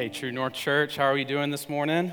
Hey, True North Church, how are we doing this morning?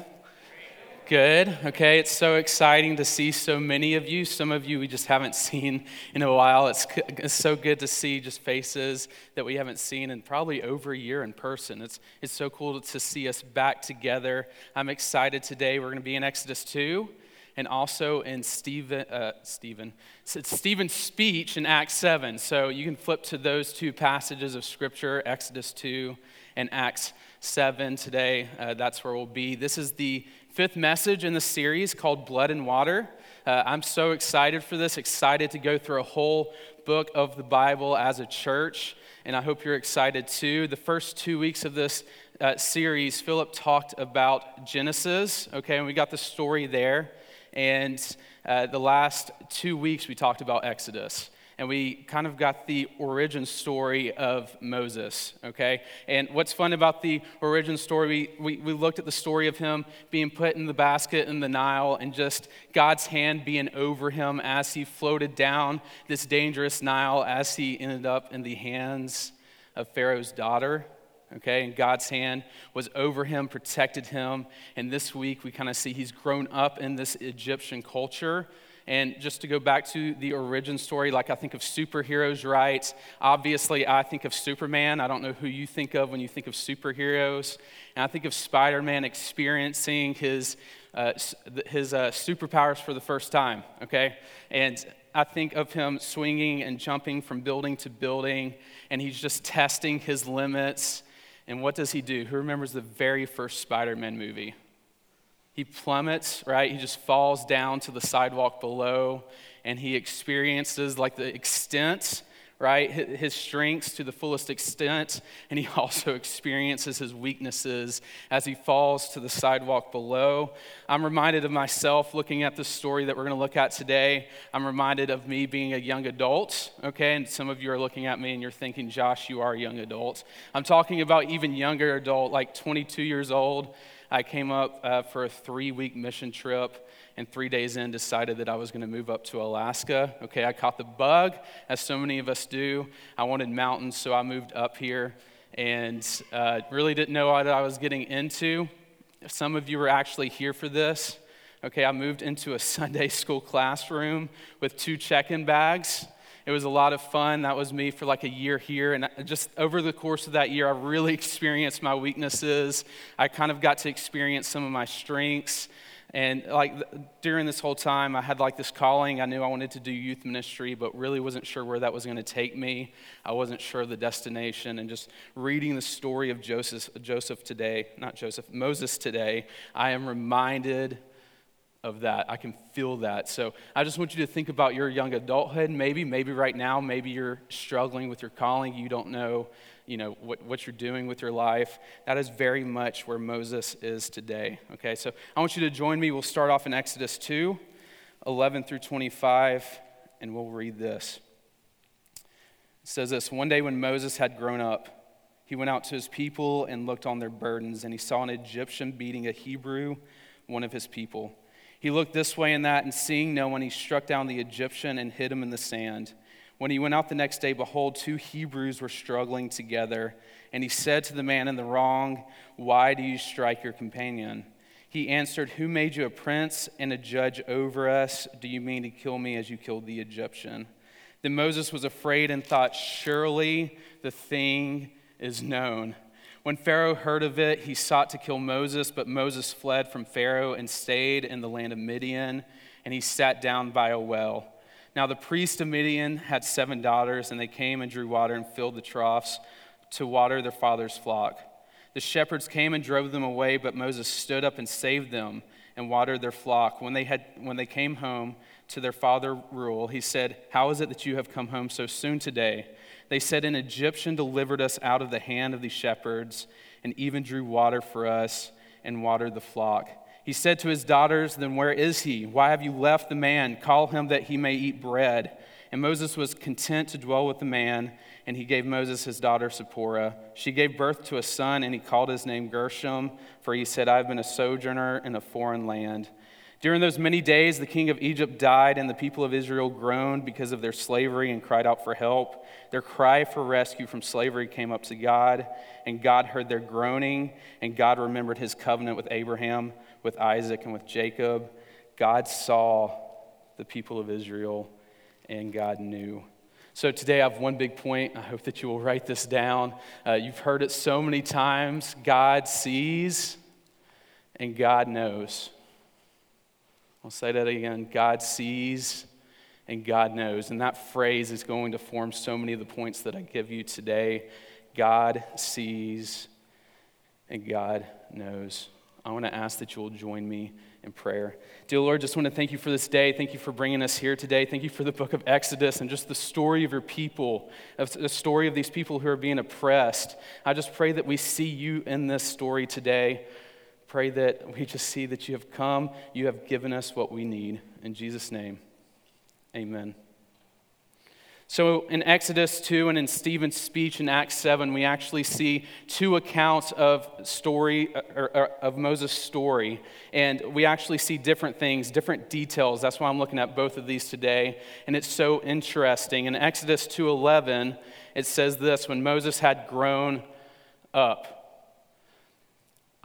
Good. Okay, it's so exciting to see so many of you. Some of you we just haven't seen in a while. It's, it's so good to see just faces that we haven't seen in probably over a year in person. It's, it's so cool to see us back together. I'm excited today. We're going to be in Exodus 2 and also in Stephen, uh, Stephen, Stephen's speech in Acts 7. So you can flip to those two passages of Scripture, Exodus 2 and Acts 7 today. Uh, that's where we'll be. This is the fifth message in the series called Blood and Water. Uh, I'm so excited for this, excited to go through a whole book of the Bible as a church, and I hope you're excited too. The first two weeks of this uh, series, Philip talked about Genesis, okay, and we got the story there. And uh, the last two weeks, we talked about Exodus and we kind of got the origin story of Moses, okay? And what's fun about the origin story, we, we, we, looked at the story of him being put in the basket in the Nile and just God's hand being over him as he floated down this dangerous Nile as he ended up in the hands of Pharaoh's daughter. Okay, and God's hand was over him, protected him. And this week we kind of see he's grown up in this Egyptian culture and just to go back to the origin story, like I think of superheroes, right? Obviously, I think of Superman. I don't know who you think of when you think of superheroes. And I think of Spider Man experiencing his, uh, his uh, superpowers for the first time, okay? And I think of him swinging and jumping from building to building, and he's just testing his limits. And what does he do? Who remembers the very first Spider Man movie? He plummets, right? He just falls down to the sidewalk below and he experiences like the extent, right? His strengths to the fullest extent. And he also experiences his weaknesses as he falls to the sidewalk below. I'm reminded of myself looking at the story that we're going to look at today. I'm reminded of me being a young adult, okay? And some of you are looking at me and you're thinking, Josh, you are a young adult. I'm talking about even younger adult, like 22 years old. I came up uh, for a three week mission trip, and three days in, decided that I was going to move up to Alaska. Okay, I caught the bug, as so many of us do. I wanted mountains, so I moved up here and uh, really didn't know what I was getting into. Some of you were actually here for this. Okay, I moved into a Sunday school classroom with two check in bags. It was a lot of fun. That was me for like a year here. And just over the course of that year, I really experienced my weaknesses. I kind of got to experience some of my strengths. And like during this whole time, I had like this calling. I knew I wanted to do youth ministry, but really wasn't sure where that was going to take me. I wasn't sure of the destination. And just reading the story of Joseph, Joseph today, not Joseph, Moses today, I am reminded of that. I can feel that. So I just want you to think about your young adulthood. Maybe, maybe right now, maybe you're struggling with your calling. You don't know, you know, what, what you're doing with your life. That is very much where Moses is today. Okay, so I want you to join me. We'll start off in Exodus 2, 11 through 25, and we'll read this. It says this One day when Moses had grown up, he went out to his people and looked on their burdens, and he saw an Egyptian beating a Hebrew, one of his people. He looked this way and that, and seeing no one, he struck down the Egyptian and hid him in the sand. When he went out the next day, behold, two Hebrews were struggling together. And he said to the man in the wrong, Why do you strike your companion? He answered, Who made you a prince and a judge over us? Do you mean to kill me as you killed the Egyptian? Then Moses was afraid and thought, Surely the thing is known. When Pharaoh heard of it, he sought to kill Moses, but Moses fled from Pharaoh and stayed in the land of Midian, and he sat down by a well. Now the priest of Midian had seven daughters, and they came and drew water and filled the troughs to water their father's flock. The shepherds came and drove them away, but Moses stood up and saved them and watered their flock. When they, had, when they came home to their father Reuel, he said, How is it that you have come home so soon today? They said, An Egyptian delivered us out of the hand of these shepherds, and even drew water for us and watered the flock. He said to his daughters, Then where is he? Why have you left the man? Call him that he may eat bread. And Moses was content to dwell with the man, and he gave Moses his daughter Zipporah. She gave birth to a son, and he called his name Gershom, for he said, I have been a sojourner in a foreign land. During those many days, the king of Egypt died, and the people of Israel groaned because of their slavery and cried out for help. Their cry for rescue from slavery came up to God, and God heard their groaning, and God remembered his covenant with Abraham, with Isaac, and with Jacob. God saw the people of Israel, and God knew. So today I have one big point. I hope that you will write this down. Uh, you've heard it so many times God sees, and God knows. I'll say that again God sees and God knows. And that phrase is going to form so many of the points that I give you today. God sees and God knows. I want to ask that you will join me in prayer. Dear Lord, just want to thank you for this day. Thank you for bringing us here today. Thank you for the book of Exodus and just the story of your people, the story of these people who are being oppressed. I just pray that we see you in this story today. Pray that we just see that you have come, you have given us what we need. In Jesus' name, amen. So in Exodus 2 and in Stephen's speech in Acts 7, we actually see two accounts of story uh, or, or, of Moses' story, and we actually see different things, different details. That's why I'm looking at both of these today, and it's so interesting. In Exodus 2:11, it says this: When Moses had grown up.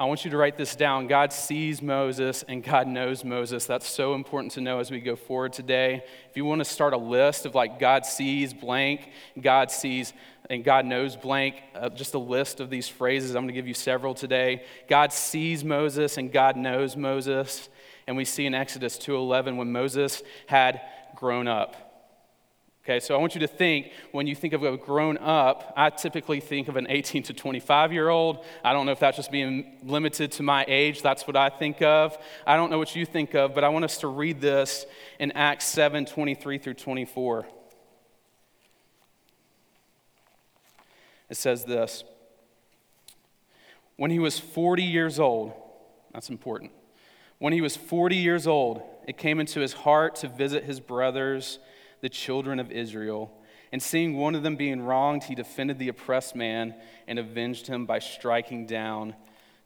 I want you to write this down. God sees Moses and God knows Moses. That's so important to know as we go forward today. If you want to start a list of like God sees blank, God sees and God knows blank, uh, just a list of these phrases. I'm going to give you several today. God sees Moses and God knows Moses. And we see in Exodus 2:11 when Moses had grown up. Okay, so I want you to think when you think of a grown up, I typically think of an 18 to 25 year old. I don't know if that's just being limited to my age. That's what I think of. I don't know what you think of, but I want us to read this in Acts 7 23 through 24. It says this When he was 40 years old, that's important. When he was 40 years old, it came into his heart to visit his brothers the children of Israel. And seeing one of them being wronged, he defended the oppressed man and avenged him by striking down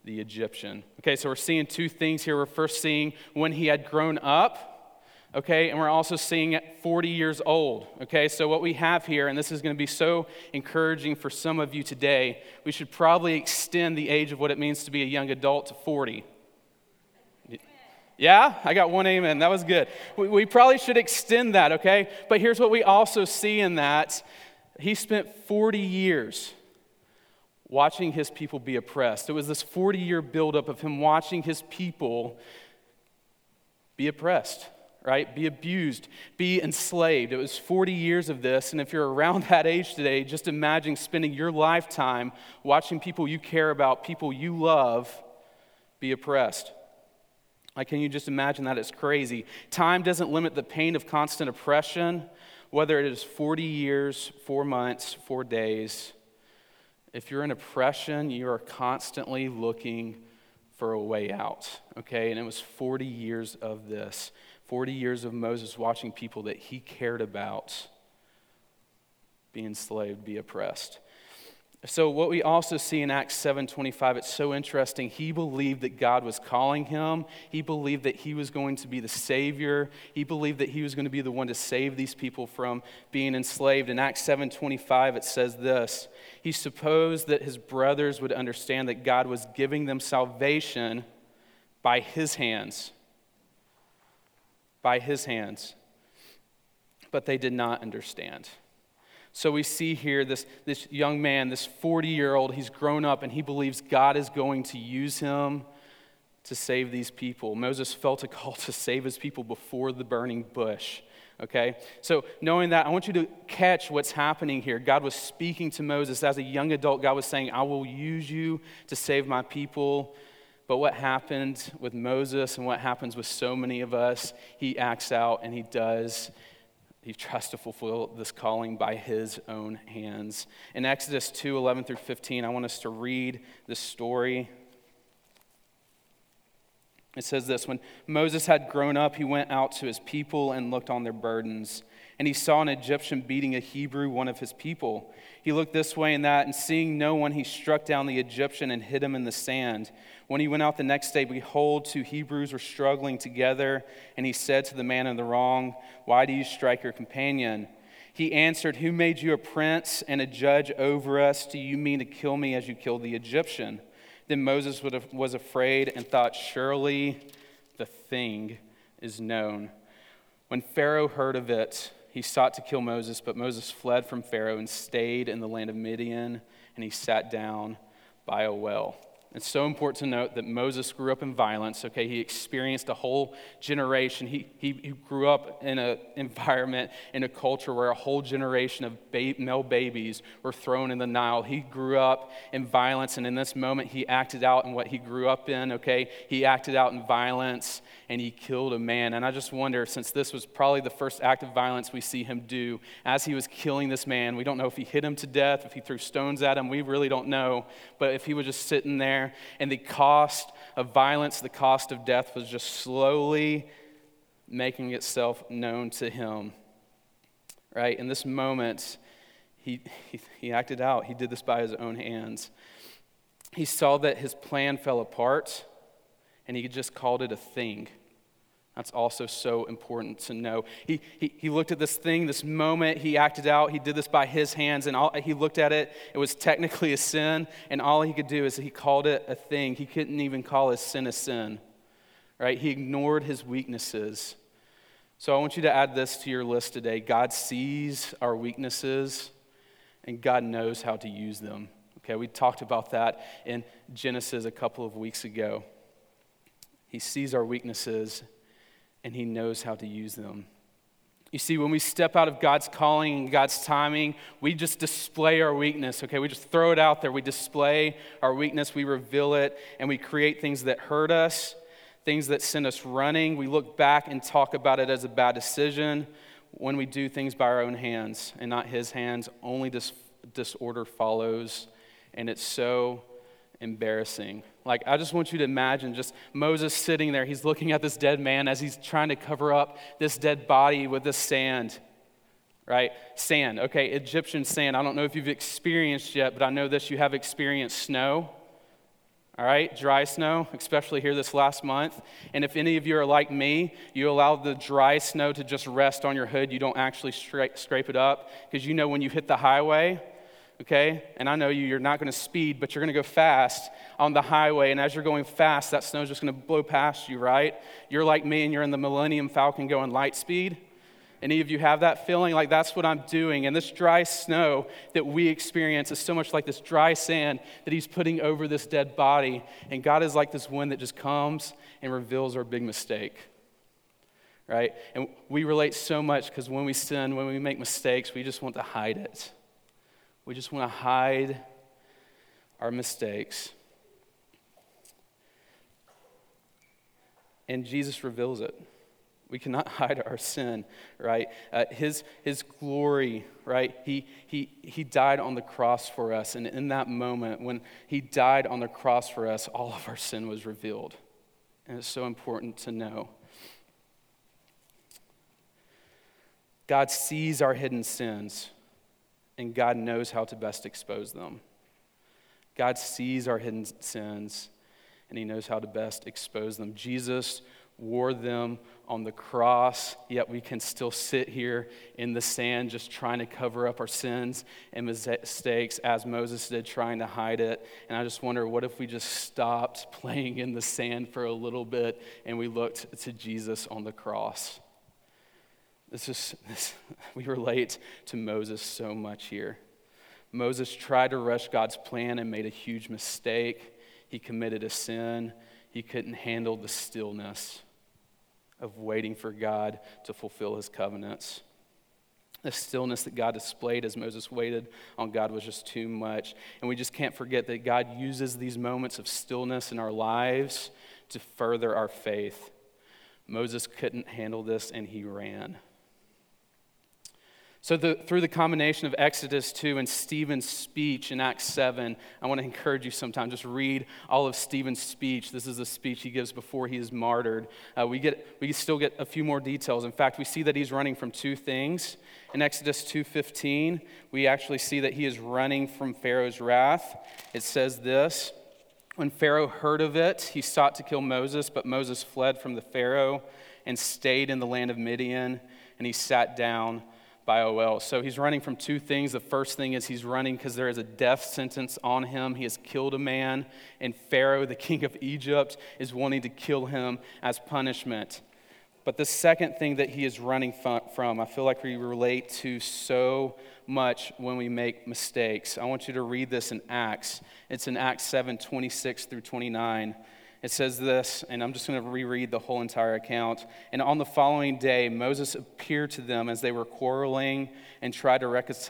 the Egyptian. Okay, so we're seeing two things here. We're first seeing when he had grown up, okay, and we're also seeing at 40 years old, okay. So what we have here, and this is going to be so encouraging for some of you today, we should probably extend the age of what it means to be a young adult to 40. Yeah, I got one amen. That was good. We, we, probably should extend that, okay? But here's what we also see in that he spent 40 years watching his people be oppressed. It was this 40 year buildup of him watching his people be oppressed, right? Be abused, be enslaved. It was 40 years of this. And if you're around that age today, just imagine spending your lifetime watching people you care about, people you love, be oppressed. Like, can you just imagine that? It's crazy. Time doesn't limit the pain of constant oppression, whether it is 40 years, four months, four days. If you're in oppression, you are constantly looking for a way out, okay? And it was 40 years of this 40 years of Moses watching people that he cared about be enslaved, be oppressed. So what we also see in Acts 7:25 it's so interesting. He believed that God was calling him. He believed that he was going to be the savior. He believed that he was going to be the one to save these people from being enslaved. In Acts 7:25 it says this. He supposed that his brothers would understand that God was giving them salvation by his hands. By his hands. But they did not understand. So we see here this, this young man, this 40 year old, he's grown up and he believes God is going to use him to save these people. Moses felt a call to save his people before the burning bush. Okay? So, knowing that, I want you to catch what's happening here. God was speaking to Moses as a young adult. God was saying, I will use you to save my people. But what happened with Moses and what happens with so many of us, he acts out and he does he tries to fulfill this calling by his own hands. In Exodus 2 11 through 15, I want us to read this story. It says this When Moses had grown up, he went out to his people and looked on their burdens. And he saw an Egyptian beating a Hebrew, one of his people. He looked this way and that, and seeing no one, he struck down the Egyptian and hid him in the sand. When he went out the next day, behold, two Hebrews were struggling together, and he said to the man in the wrong, Why do you strike your companion? He answered, Who made you a prince and a judge over us? Do you mean to kill me as you killed the Egyptian? Then Moses was afraid and thought, Surely the thing is known. When Pharaoh heard of it, he sought to kill Moses, but Moses fled from Pharaoh and stayed in the land of Midian, and he sat down by a well. It's so important to note that Moses grew up in violence, okay? He experienced a whole generation. He, he, he grew up in an environment, in a culture where a whole generation of ba- male babies were thrown in the Nile. He grew up in violence, and in this moment, he acted out in what he grew up in, okay? He acted out in violence and he killed a man. And I just wonder, since this was probably the first act of violence we see him do, as he was killing this man, we don't know if he hit him to death, if he threw stones at him, we really don't know. But if he was just sitting there, and the cost of violence, the cost of death was just slowly making itself known to him. Right? In this moment, he, he, he acted out. He did this by his own hands. He saw that his plan fell apart and he just called it a thing. That's also so important to know. He, he, he looked at this thing, this moment, he acted out, he did this by his hands, and all, he looked at it. It was technically a sin, and all he could do is he called it a thing. He couldn't even call his sin a sin, right? He ignored his weaknesses. So I want you to add this to your list today God sees our weaknesses, and God knows how to use them. Okay, we talked about that in Genesis a couple of weeks ago. He sees our weaknesses and He knows how to use them. You see, when we step out of God's calling and God's timing, we just display our weakness, okay? We just throw it out there. We display our weakness, we reveal it, and we create things that hurt us, things that send us running. We look back and talk about it as a bad decision when we do things by our own hands and not His hands. Only dis- disorder follows, and it's so embarrassing. Like, I just want you to imagine just Moses sitting there. He's looking at this dead man as he's trying to cover up this dead body with this sand, right? Sand, okay, Egyptian sand. I don't know if you've experienced yet, but I know this you have experienced snow, all right? Dry snow, especially here this last month. And if any of you are like me, you allow the dry snow to just rest on your hood. You don't actually scrape it up because you know when you hit the highway, okay? And I know you, you're not going to speed, but you're going to go fast on the highway. And as you're going fast, that snow's just going to blow past you, right? You're like me and you're in the Millennium Falcon going light speed. Any of you have that feeling? Like that's what I'm doing. And this dry snow that we experience is so much like this dry sand that He's putting over this dead body. And God is like this wind that just comes and reveals our big mistake. Right? And we relate so much because when we sin, when we make mistakes, we just want to hide it. We just want to hide our mistakes. And Jesus reveals it. We cannot hide our sin, right? Uh, his, his glory, right? He, he, he died on the cross for us. And in that moment, when he died on the cross for us, all of our sin was revealed. And it's so important to know. God sees our hidden sins and God knows how to best expose them. God sees our hidden sins, and He knows how to best expose them. Jesus wore them on the cross, yet we can still sit here in the sand just trying to cover up our sins and mistakes as Moses did, trying to hide it. And I just wonder what if we just stopped playing in the sand for a little bit and we looked to Jesus on the cross? This is, this, we relate to Moses so much here. Moses tried to rush God's plan and made a huge mistake. He committed a sin. He couldn't handle the stillness of waiting for God to fulfill his covenants. The stillness that God displayed as Moses waited on God was just too much. And we just can't forget that God uses these moments of stillness in our lives to further our faith. Moses couldn't handle this and he ran. So, the, through the combination of Exodus 2 and Stephen's speech in Acts 7, I want to encourage you sometime. Just read all of Stephen's speech. This is the speech he gives before he is martyred. Uh, we, get, we still get a few more details. In fact, we see that he's running from two things. In Exodus 2.15, we actually see that he is running from Pharaoh's wrath. It says this When Pharaoh heard of it, he sought to kill Moses, but Moses fled from the Pharaoh and stayed in the land of Midian, and he sat down a. So he's running from two things. The first thing is he's running because there is a death sentence on him. He has killed a man, and Pharaoh, the king of Egypt, is wanting to kill him as punishment. But the second thing that he is running from, I feel like we relate to so much when we make mistakes. I want you to read this in Acts. It's in Acts 7 26 through 29. It says this, and I'm just going to reread the whole entire account. And on the following day, Moses appeared to them as they were quarreling and tried to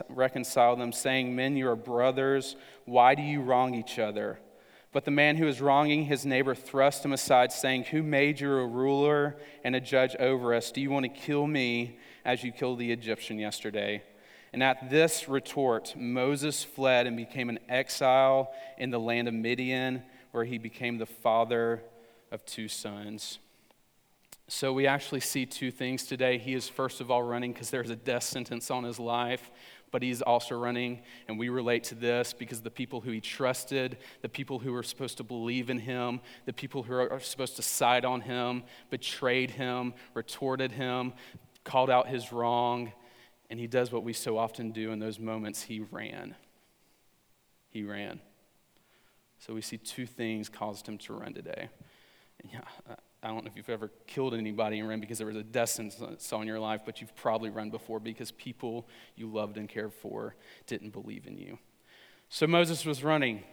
reconcile them, saying, Men, you are brothers. Why do you wrong each other? But the man who was wronging his neighbor thrust him aside, saying, Who made you a ruler and a judge over us? Do you want to kill me as you killed the Egyptian yesterday? And at this retort, Moses fled and became an exile in the land of Midian where he became the father of two sons. So we actually see two things today. He is, first of all, running because there's a death sentence on his life, but he's also running, and we relate to this because the people who he trusted, the people who were supposed to believe in him, the people who are supposed to side on him, betrayed him, retorted him, called out his wrong, and he does what we so often do in those moments. He ran. He ran. So we see two things caused him to run today. Yeah, I don't know if you've ever killed anybody and ran because there was a death sentence on your life, but you've probably run before because people you loved and cared for didn't believe in you. So Moses was running.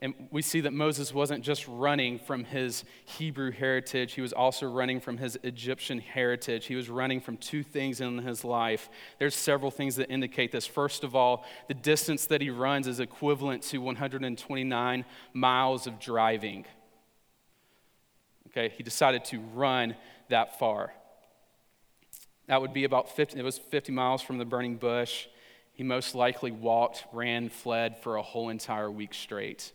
And we see that Moses wasn't just running from his Hebrew heritage, he was also running from his Egyptian heritage. He was running from two things in his life. There's several things that indicate this. First of all, the distance that he runs is equivalent to 129 miles of driving. Okay, he decided to run that far. That would be about 50, it was 50 miles from the burning bush. He most likely walked, ran, fled for a whole entire week straight.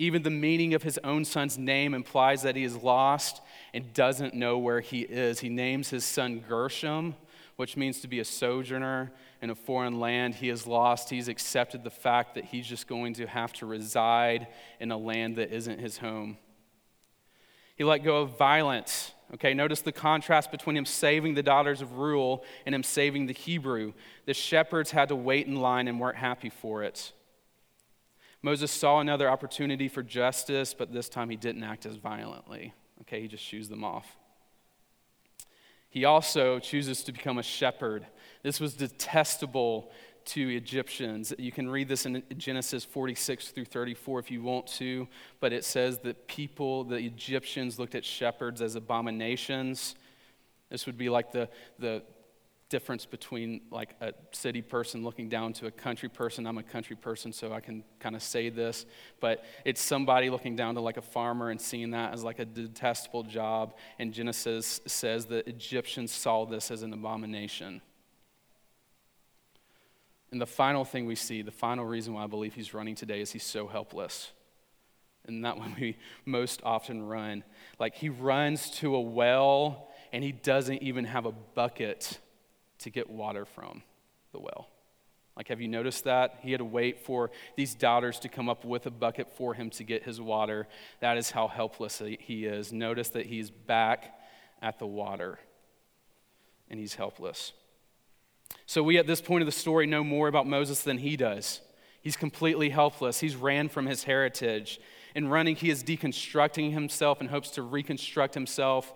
Even the meaning of his own son's name implies that he is lost and doesn't know where he is. He names his son Gershom, which means to be a sojourner in a foreign land. He is lost. He's accepted the fact that he's just going to have to reside in a land that isn't his home. He let go of violence. Okay, notice the contrast between him saving the daughters of Reuel and him saving the Hebrew. The shepherds had to wait in line and weren't happy for it. Moses saw another opportunity for justice, but this time he didn't act as violently. Okay, he just shoos them off. He also chooses to become a shepherd. This was detestable to Egyptians. You can read this in Genesis 46 through 34 if you want to, but it says that people, the Egyptians, looked at shepherds as abominations. This would be like the, the difference between like a city person looking down to a country person. I'm a country person, so I can kind of say this, but it's somebody looking down to like a farmer and seeing that as like a detestable job. And Genesis says the Egyptians saw this as an abomination. And the final thing we see, the final reason why I believe he's running today is he's so helpless. And that when we most often run. Like he runs to a well and he doesn't even have a bucket to get water from the well. Like, have you noticed that? He had to wait for these doubters to come up with a bucket for him to get his water. That is how helpless he is. Notice that he's back at the water and he's helpless. So, we at this point of the story know more about Moses than he does. He's completely helpless. He's ran from his heritage. In running, he is deconstructing himself and hopes to reconstruct himself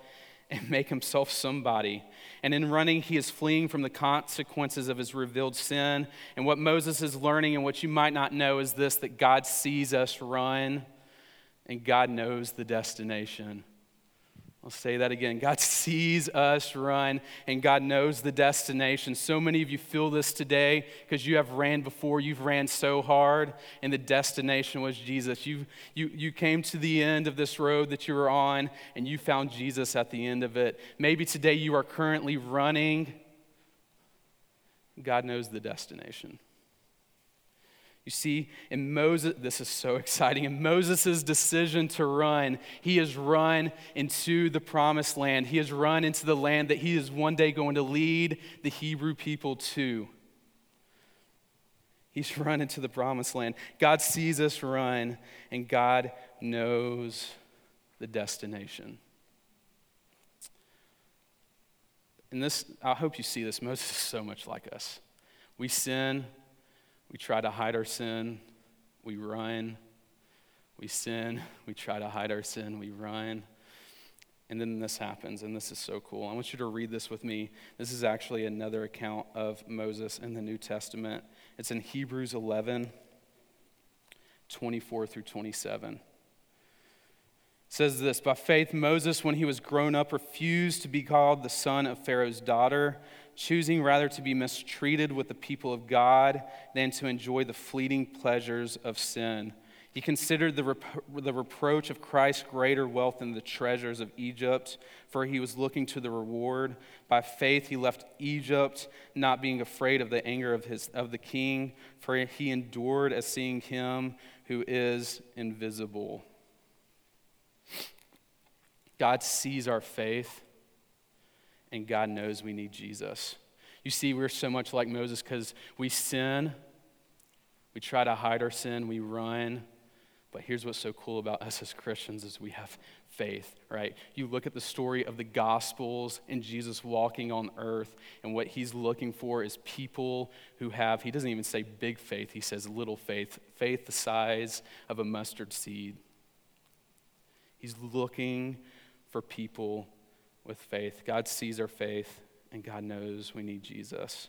and make himself somebody. And in running, he is fleeing from the consequences of his revealed sin. And what Moses is learning, and what you might not know, is this that God sees us run, and God knows the destination. I'll say that again. God sees us run and God knows the destination. So many of you feel this today because you have ran before. You've ran so hard and the destination was Jesus. You, you, you came to the end of this road that you were on and you found Jesus at the end of it. Maybe today you are currently running God knows the destination. You see, in Moses, this is so exciting. In Moses' decision to run, he has run into the promised land. He has run into the land that he is one day going to lead the Hebrew people to. He's run into the promised land. God sees us run, and God knows the destination. And this, I hope you see this. Moses is so much like us. We sin, we try to hide our sin, we run. We sin, we try to hide our sin, we run. And then this happens, and this is so cool. I want you to read this with me. This is actually another account of Moses in the New Testament. It's in Hebrews 11, 24 through 27 says this By faith, Moses, when he was grown up, refused to be called the son of Pharaoh's daughter, choosing rather to be mistreated with the people of God than to enjoy the fleeting pleasures of sin. He considered the, the reproach of Christ greater wealth than the treasures of Egypt, for he was looking to the reward. By faith, he left Egypt, not being afraid of the anger of, his, of the king, for he endured as seeing him who is invisible. God sees our faith, and God knows we need Jesus. You see, we're so much like Moses because we sin, we try to hide our sin, we run. But here's what's so cool about us as Christians is we have faith, right? You look at the story of the Gospels and Jesus walking on earth, and what he's looking for is people who have, he doesn't even say big faith, he says little faith, faith the size of a mustard seed. He's looking for people with faith. God sees our faith, and God knows we need Jesus.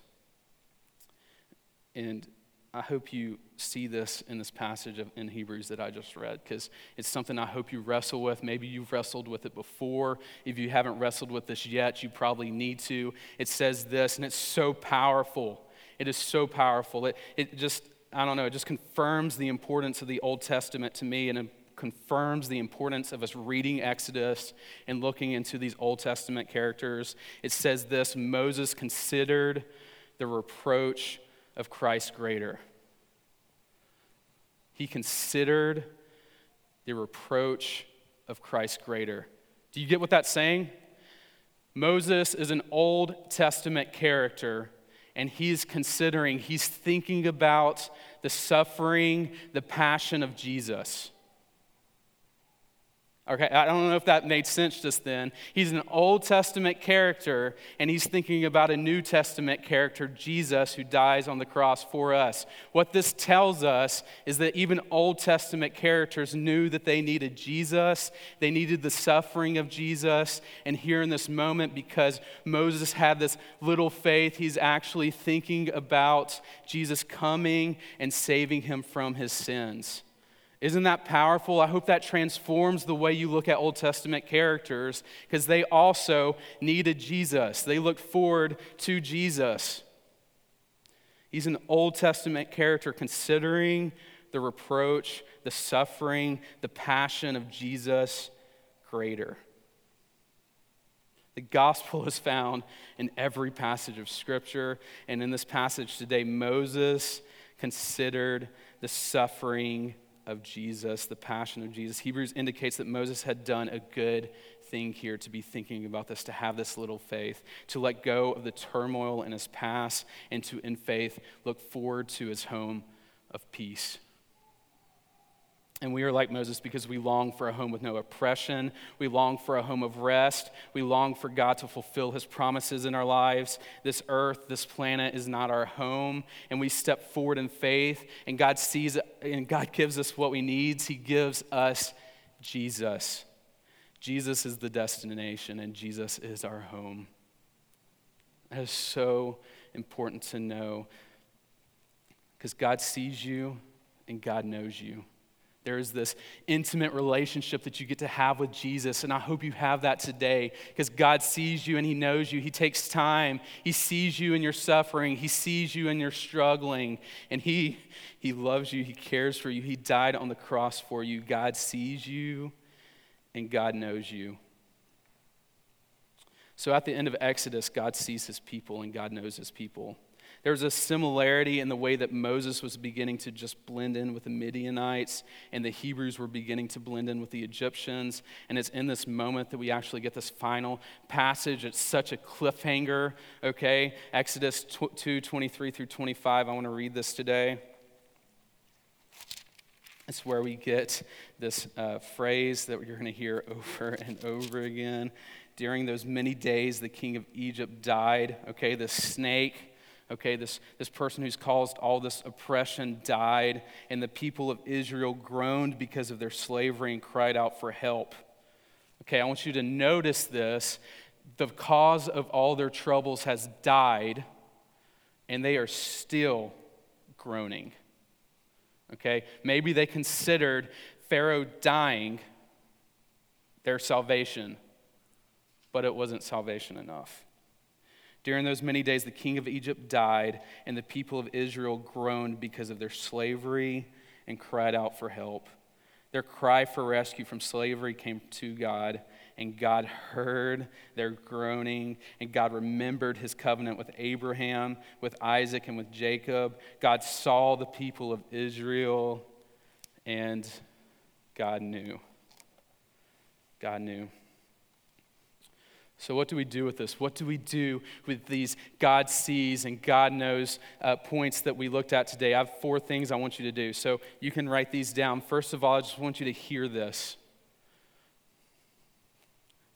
And I hope you see this in this passage of, in Hebrews that I just read because it's something I hope you wrestle with. Maybe you've wrestled with it before. If you haven't wrestled with this yet, you probably need to. It says this, and it's so powerful. It is so powerful. It, it just, I don't know, it just confirms the importance of the Old Testament to me and confirms the importance of us reading Exodus and looking into these Old Testament characters. It says this Moses considered the reproach of Christ greater. He considered the reproach of Christ greater. Do you get what that's saying? Moses is an Old Testament character, and he's considering, he's thinking about the suffering, the passion of Jesus. Okay, I don't know if that made sense just then. He's an Old Testament character, and he's thinking about a New Testament character, Jesus, who dies on the cross for us. What this tells us is that even Old Testament characters knew that they needed Jesus, they needed the suffering of Jesus. And here in this moment, because Moses had this little faith, he's actually thinking about Jesus coming and saving him from his sins. Isn't that powerful? I hope that transforms the way you look at Old Testament characters because they also needed Jesus. They looked forward to Jesus. He's an Old Testament character considering the reproach, the suffering, the passion of Jesus greater. The gospel is found in every passage of Scripture. And in this passage today, Moses considered the suffering of Jesus, the passion of Jesus. Hebrews indicates that Moses had done a good thing here to be thinking about this, to have this little faith, to let go of the turmoil in his past, and to, in faith, look forward to his home of peace. And we are like Moses because we long for a home with no oppression. We long for a home of rest. We long for God to fulfill his promises in our lives. This earth, this planet is not our home. And we step forward in faith, and God sees and God gives us what we need. He gives us Jesus. Jesus is the destination, and Jesus is our home. That is so important to know because God sees you and God knows you. There is this intimate relationship that you get to have with Jesus, and I hope you have that today because God sees you and He knows you. He takes time. He sees you in your suffering, He sees you in your struggling, and He, he loves you. He cares for you. He died on the cross for you. God sees you and God knows you. So at the end of Exodus, God sees His people and God knows His people. There's a similarity in the way that Moses was beginning to just blend in with the Midianites and the Hebrews were beginning to blend in with the Egyptians. And it's in this moment that we actually get this final passage. It's such a cliffhanger, okay? Exodus 2 23 through 25. I want to read this today. It's where we get this uh, phrase that you're going to hear over and over again. During those many days, the king of Egypt died. Okay, the snake Okay, this, this person who's caused all this oppression died, and the people of Israel groaned because of their slavery and cried out for help. Okay, I want you to notice this. The cause of all their troubles has died, and they are still groaning. Okay, maybe they considered Pharaoh dying their salvation, but it wasn't salvation enough. During those many days, the king of Egypt died, and the people of Israel groaned because of their slavery and cried out for help. Their cry for rescue from slavery came to God, and God heard their groaning, and God remembered his covenant with Abraham, with Isaac, and with Jacob. God saw the people of Israel, and God knew. God knew. So, what do we do with this? What do we do with these God sees and God knows uh, points that we looked at today? I have four things I want you to do. So, you can write these down. First of all, I just want you to hear this.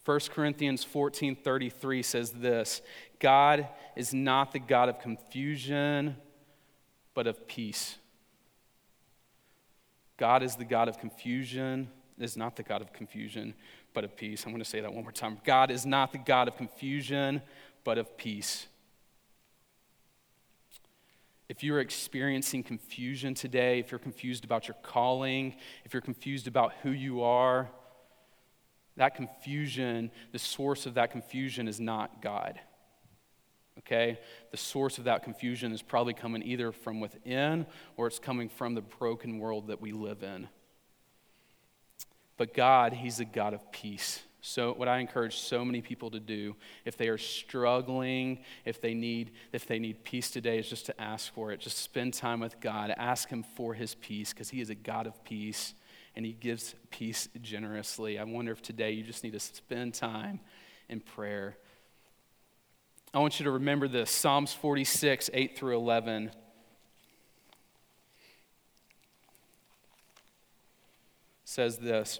1 Corinthians 14 33 says this God is not the God of confusion, but of peace. God is the God of confusion, is not the God of confusion, but of peace. I'm going to say that one more time. God is not the God of confusion, but of peace. If you're experiencing confusion today, if you're confused about your calling, if you're confused about who you are, that confusion, the source of that confusion is not God. Okay? The source of that confusion is probably coming either from within or it's coming from the broken world that we live in. But God, He's a God of peace. So, what I encourage so many people to do, if they are struggling, if they need, if they need peace today, is just to ask for it. Just spend time with God. Ask Him for His peace because He is a God of peace and He gives peace generously. I wonder if today you just need to spend time in prayer. I want you to remember this Psalms 46, 8 through 11. says this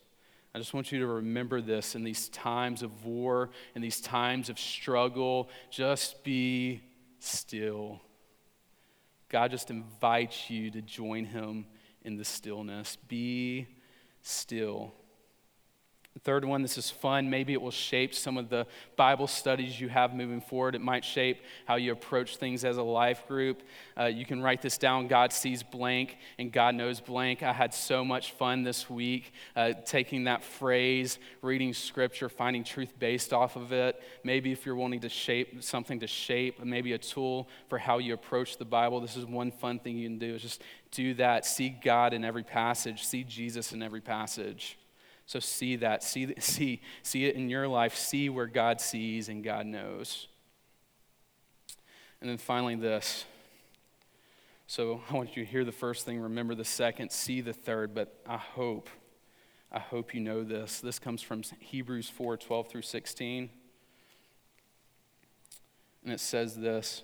I just want you to remember this in these times of war, in these times of struggle. Just be still. God just invites you to join him in the stillness. Be still. Third one, this is fun. Maybe it will shape some of the Bible studies you have moving forward. It might shape how you approach things as a life group. Uh, you can write this down God sees blank and God knows blank. I had so much fun this week uh, taking that phrase, reading scripture, finding truth based off of it. Maybe if you're wanting to shape something to shape, maybe a tool for how you approach the Bible, this is one fun thing you can do is just do that. See God in every passage, see Jesus in every passage. So see that, see, see, see it in your life, see where God sees and God knows. And then finally, this. So I want you to hear the first thing, remember the second, see the third, but I hope, I hope you know this. This comes from Hebrews 4 12 through 16. And it says this.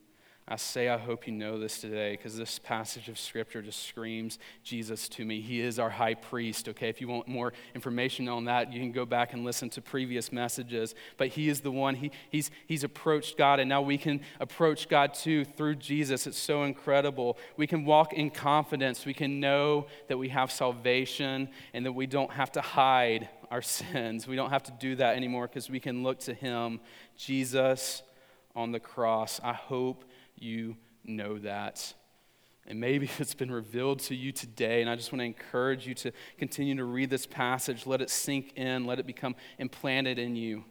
I say, I hope you know this today because this passage of scripture just screams Jesus to me. He is our high priest, okay? If you want more information on that, you can go back and listen to previous messages. But he is the one, he, he's, he's approached God, and now we can approach God too through Jesus. It's so incredible. We can walk in confidence. We can know that we have salvation and that we don't have to hide our sins. We don't have to do that anymore because we can look to him, Jesus on the cross. I hope you know that. And maybe it's been revealed to you today, and I just want to encourage you to continue to read this passage. Let it sink in, let it become implanted in you.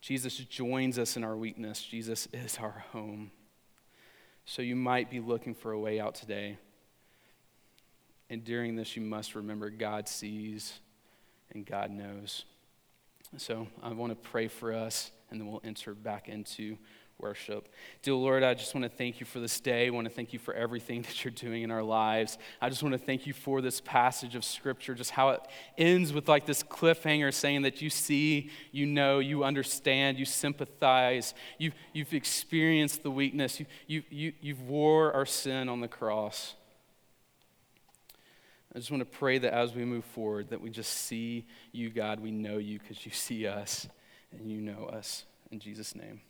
Jesus joins us in our weakness. Jesus is our home. So you might be looking for a way out today. And during this, you must remember God sees and God knows. So I want to pray for us, and then we'll enter back into worship. Dear Lord, I just want to thank you for this day. I want to thank you for everything that you're doing in our lives. I just want to thank you for this passage of Scripture, just how it ends with like this cliffhanger saying that you see, you know, you understand, you sympathize, you've, you've experienced the weakness, you, you, you, you've wore our sin on the cross. I just want to pray that as we move forward, that we just see you, God. We know you because you see us and you know us. In Jesus' name.